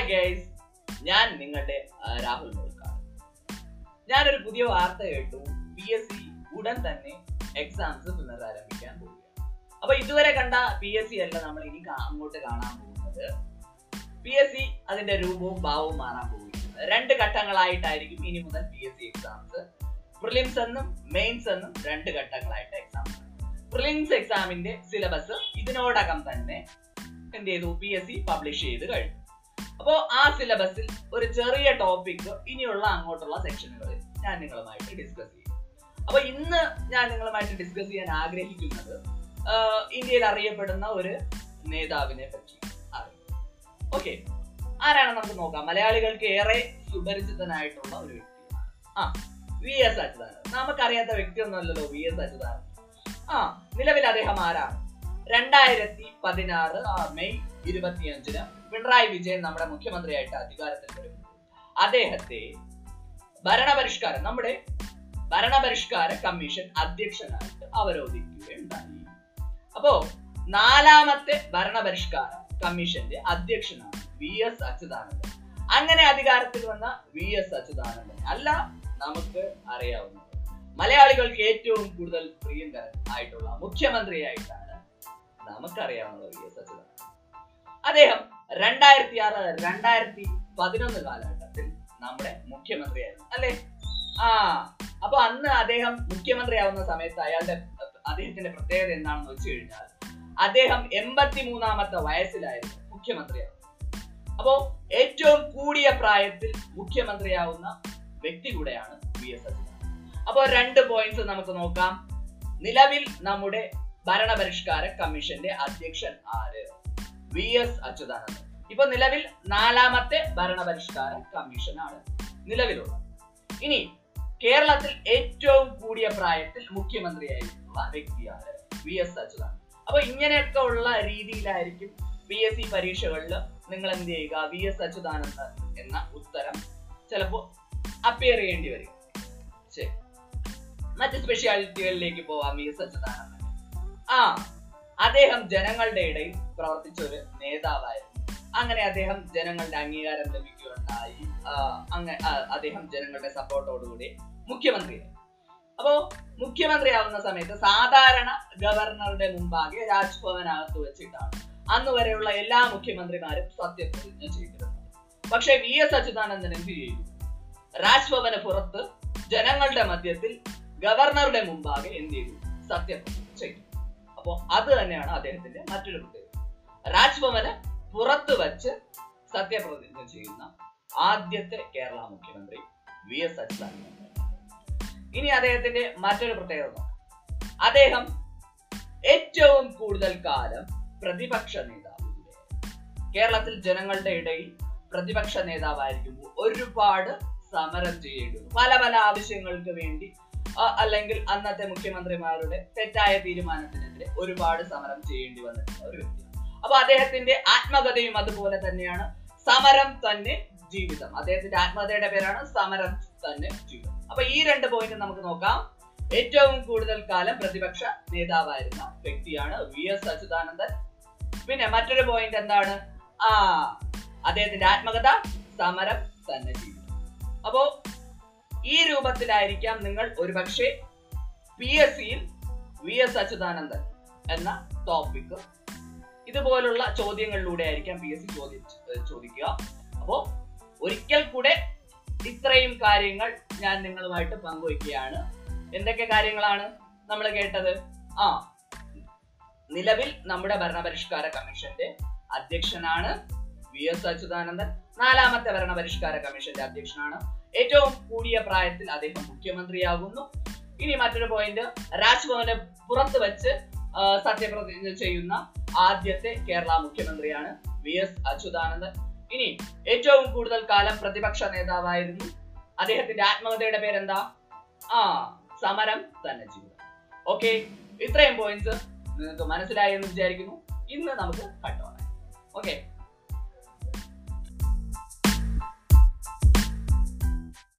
Hi guys ഞാൻ നിങ്ങളുടെ രാഹുൽ മുൾക്കാട് ഞാനൊരു പുതിയ വാർത്ത കേട്ടു. പി എസ് സി ഉടൻ തന്നെ എക്സാംസ് പുനരാരംഭിക്കാൻ പോവുകയാണ്. അപ്പൊ ഇതുവരെ കണ്ട പി എസ് സി അല്ല നമ്മൾ ഇനി അങ്ങോട്ട് കാണാൻ പോകുന്നത്. പി എസ് സി അതിന്റെ രൂപവും ഭാവവും മാറാൻ പോവുകയാണ്. രണ്ട് ഘട്ടങ്ങളായിട്ടായിരിക്കും ഇനി മുതൽ P S C exams prelims എന്നും മെയിൻസ് എന്നും രണ്ട് ഘട്ടങ്ങളായിട്ട് എക്സാം പ്രിലിംസ് എക്സാമിന്റെ സിലബസ് ഇതിനോടകം തന്നെ എന്ത് ചെയ്തു? പി എസ് സി പബ്ലിഷ് ചെയ്ത് കഴിഞ്ഞു. അപ്പോ ആ സിലബസിൽ ഒരു ചെറിയ ടോപ്പിക് ഇനിയുള്ള അങ്ങോട്ടുള്ള സെക്ഷനുകളിൽ ഞാൻ നിങ്ങളുമായിട്ട് ഡിസ്കസ് ചെയ്യും. അപ്പൊ ഇന്ന് ഞാൻ നിങ്ങളുമായിട്ട് ഡിസ്കസ് ചെയ്യാൻ ആഗ്രഹിക്കുന്നത് ഇന്ത്യയിൽ അറിയപ്പെടുന്ന ഒരു നേതാവിനെ പറ്റി ഓക്കെ ആരാണ് നമുക്ക് നോക്കാം. മലയാളികൾക്ക് ഏറെ സുപരിചിതനായിട്ടുള്ള ഒരു വ്യക്തിയാണ് ആ വി എസ് അച്യുതാനന്ദൻ. നമുക്കറിയാത്ത വ്യക്തിയൊന്നുമല്ലല്ലോ വി എസ് അച്യുതാനന്ദൻ. ആ നിലവിൽ അദ്ദേഹം ആരാണ്? രണ്ടായിരത്തി പതിനാറ് മെയ് ഇരുപത്തിയഞ്ചിന് പിണറായി വിജയൻ നമ്മുടെ മുഖ്യമന്ത്രിയായിട്ട് അധികാരത്തിൽ വരും. അദ്ദേഹത്തെ ഭരണപരിഷ്കാരം നമ്മുടെ ഭരണപരിഷ്കാര കമ്മീഷൻ അധ്യക്ഷനായിട്ട് അവരോധിക്കുകയുണ്ടായി. അപ്പോ നാലാമത്തെ ഭരണപരിഷ്കാര കമ്മീഷന്റെ അധ്യക്ഷനാണ് വി എസ് അച്യുതാനന്ദൻ. അങ്ങനെ അധികാരത്തിൽ വന്ന വി എസ് അച്യുതാനന്ദൻ അല്ല നമുക്ക് അറിയാവുന്നത്. മലയാളികൾക്ക് ഏറ്റവും കൂടുതൽ പ്രിയങ്കരൻ ആയിട്ടുള്ള മുഖ്യമന്ത്രിയായിട്ടാണ് നമുക്കറിയാവുന്നത് വി എസ് അച്യുതാനന്ദൻ. അദ്ദേഹം രണ്ടായിരത്തി ആറ് രണ്ടായിരത്തി പതിനൊന്ന് കാലഘട്ടത്തിൽ നമ്മുടെ മുഖ്യമന്ത്രിയായിരുന്നു അല്ലെ? ആ അപ്പൊ അന്ന് അദ്ദേഹം മുഖ്യമന്ത്രിയാവുന്ന സമയത്ത് അയാളുടെ അദ്ദേഹത്തിന്റെ പ്രത്യേകത എന്താണെന്ന് വെച്ച് കഴിഞ്ഞാൽ അദ്ദേഹം എൺപത്തി മൂന്നാമത്തെ വയസ്സിലായിരുന്നു മുഖ്യമന്ത്രിയാവുന്നത്. അപ്പോ ഏറ്റവും കൂടിയ പ്രായത്തിൽ മുഖ്യമന്ത്രിയാവുന്ന വ്യക്തി കൂടെയാണ് വി എസ് അച്യുതാനന്ദൻ അപ്പോ രണ്ട് പോയിന്റ്സ് നമുക്ക് നോക്കാം. നിലവിൽ നമ്മുടെ ഭരണപരിഷ്കാര കമ്മീഷന്റെ അധ്യക്ഷൻ ആര്? V S Achuthanandan. ഇപ്പൊ നിലവിൽ നാലാമത്തെ ഭരണപരിഷ്കാര കമ്മീഷനാണ് നിലവിലുള്ളത്. ഇനി കേരളത്തിൽ ഏറ്റവും കൂടിയ പ്രായത്തിൽ മുഖ്യമന്ത്രിയായിട്ടുള്ള വ്യക്തിയാണ് വി എസ് അച്യുതാനന്ദൻ. അപ്പൊ ഇങ്ങനെയൊക്കെ ഉള്ള രീതിയിലായിരിക്കും പി എസ് സി പരീക്ഷകളിൽ നിങ്ങൾ എന്ത് ചെയ്യുക വി എസ് അച്യുതാനന്ദൻ എന്ന ഉത്തരം ചിലപ്പോ അപ്പിയർ ചെയ്യേണ്ടി വരും. ശരി. മറ്റ് സ്പെഷ്യാലിറ്റികളിലേക്ക് പോവാം. V S Achuthanandan. ആ അദ്ദേഹം ജനങ്ങളുടെ ഇടയിൽ പ്രവർത്തിച്ച ഒരു നേതാവായിരുന്നു. അങ്ങനെ അദ്ദേഹം ജനങ്ങളുടെ അംഗീകാരം ലഭിക്കുകയുണ്ടായി. അങ്ങനെ അങ്ങ അദ്ദേഹം ജനങ്ങളുടെ സപ്പോർട്ടോടുകൂടി മുഖ്യമന്ത്രി. അപ്പോ മുഖ്യമന്ത്രിയാവുന്ന സമയത്ത് സാധാരണ ഗവർണറുടെ മുമ്പാകെ രാജ്ഭവനകത്ത് വെച്ചിട്ടാണ് അന്ന് വരെയുള്ള എല്ലാ മുഖ്യമന്ത്രിമാരും സത്യപ്രതിജ്ഞ ചെയ്തിരുന്നത്. പക്ഷേ വി എസ് അച്യുതാനന്ദൻ എന്ത് ചെയ്തു? രാജ്ഭവന് പുറത്ത് ജനങ്ങളുടെ മധ്യത്തിൽ ഗവർണറുടെ മുമ്പാകെ എന്ത് ചെയ്തു? സത്യപ്രതിജ്ഞ ചെയ്തു. അപ്പോ അത് തന്നെയാണ് അദ്ദേഹത്തിന്റെ മറ്റൊരു പ്രത്യേകത. രാജ്ഭവന് പുറത്ത് വച്ച് സത്യപ്രതിജ്ഞ ചെയ്യുന്ന ആദ്യത്തെ കേരള മുഖ്യമന്ത്രി വി എസ് അച്യുതാനന്ദൻ. ഇനി അദ്ദേഹത്തിന്റെ മറ്റൊരു പ്രത്യേകത അദ്ദേഹം ഏറ്റവും കൂടുതൽ കാലം പ്രതിപക്ഷ നേതാവ് കേരളത്തിൽ ജനങ്ങളുടെ ഇടയിൽ പ്രതിപക്ഷ നേതാവായിരിക്കുമ്പോൾ ഒരുപാട് സമരം ചെയ്യേണ്ടി പല പല ആവശ്യങ്ങൾക്ക് വേണ്ടി അല്ലെങ്കിൽ അന്നത്തെ മുഖ്യമന്ത്രിമാരുടെ തെറ്റായ തീരുമാനത്തിനെതിരെ ഒരുപാട് സമരം ചെയ്യേണ്ടി വന്നിട്ടുള്ള ഒരു വ്യക്തിയാണ് അപ്പൊ അദ്ദേഹത്തിന്റെ ആത്മകഥയും അതുപോലെ തന്നെയാണ് സമരം തന്നെ ജീവിതം. അദ്ദേഹത്തിന്റെ ആത്മകഥയുടെ പേരാണ് സമരം തന്നെ ജീവിതം. അപ്പൊ ഈ രണ്ട് പോയിന്റ് നമുക്ക് നോക്കാം. ഏറ്റവും കൂടുതൽ കാലം പ്രതിപക്ഷ നേതാവായിരുന്ന വ്യക്തിയാണ് വി എസ് അച്യുതാനന്ദൻ. പിന്നെ മറ്റൊരു പോയിന്റ് എന്താണ്? ആ അദ്ദേഹത്തിന്റെ ആത്മകഥ സമരം തന്നെ ജീവിതം. അപ്പോ ഈ രൂപത്തിലായിരിക്കാം നിങ്ങൾ ഒരുപക്ഷെ പി എസ് സിയിൽ വി എസ് അച്യുതാനന്ദൻ എന്ന ടോപ്പിക് ഇതുപോലുള്ള ചോദ്യങ്ങളിലൂടെ ആയിരിക്കാം പി എസ് സി ചോദിക്കുക. അപ്പോ ഒരിക്കൽ കൂടെ ഇത്രയും കാര്യങ്ങൾ ഞാൻ നിങ്ങളുമായിട്ട് പങ്കുവയ്ക്കുകയാണ്. എന്തൊക്കെ കാര്യങ്ങളാണ് നമ്മൾ കേട്ടത്? ആ നിലവിൽ നമ്മുടെ ഭരണപരിഷ്കാര കമ്മീഷന്റെ അധ്യക്ഷനാണ് വി എസ് അച്യുതാനന്ദൻ. നാലാമത്തെ ഭരണപരിഷ്കാര കമ്മീഷന്റെ അധ്യക്ഷനാണ് ഏറ്റവും കൂടിയ പ്രായത്തിൽ അദ്ദേഹം മുഖ്യമന്ത്രിയാകുന്നു. ഇനി മറ്റൊരു പോയിന്റ് രാജ്ഭവനെ പുറത്ത് വെച്ച് സത്യപ്രതിജ്ഞ ചെയ്യുന്ന ആദ്യത്തെ കേരള മുഖ്യമന്ത്രിയാണ് വി എസ് അച്യുതാനന്ദൻ. ഇനി ഏറ്റവും കൂടുതൽ കാലം പ്രതിപക്ഷ നേതാവായിരുന്നു. അദ്ദേഹത്തിന്റെ ആത്മകഥയുടെ പേരെന്താ? ആ സമരം തന്നെ ജീവിതം ഓക്കെ ഇത്രയും പോയിന്റ്സ് നിങ്ങൾക്ക് മനസ്സിലായി എന്ന് വിചാരിക്കുന്നു. ഇന്ന് നമുക്ക് കട്ടോണം ഓക്കെ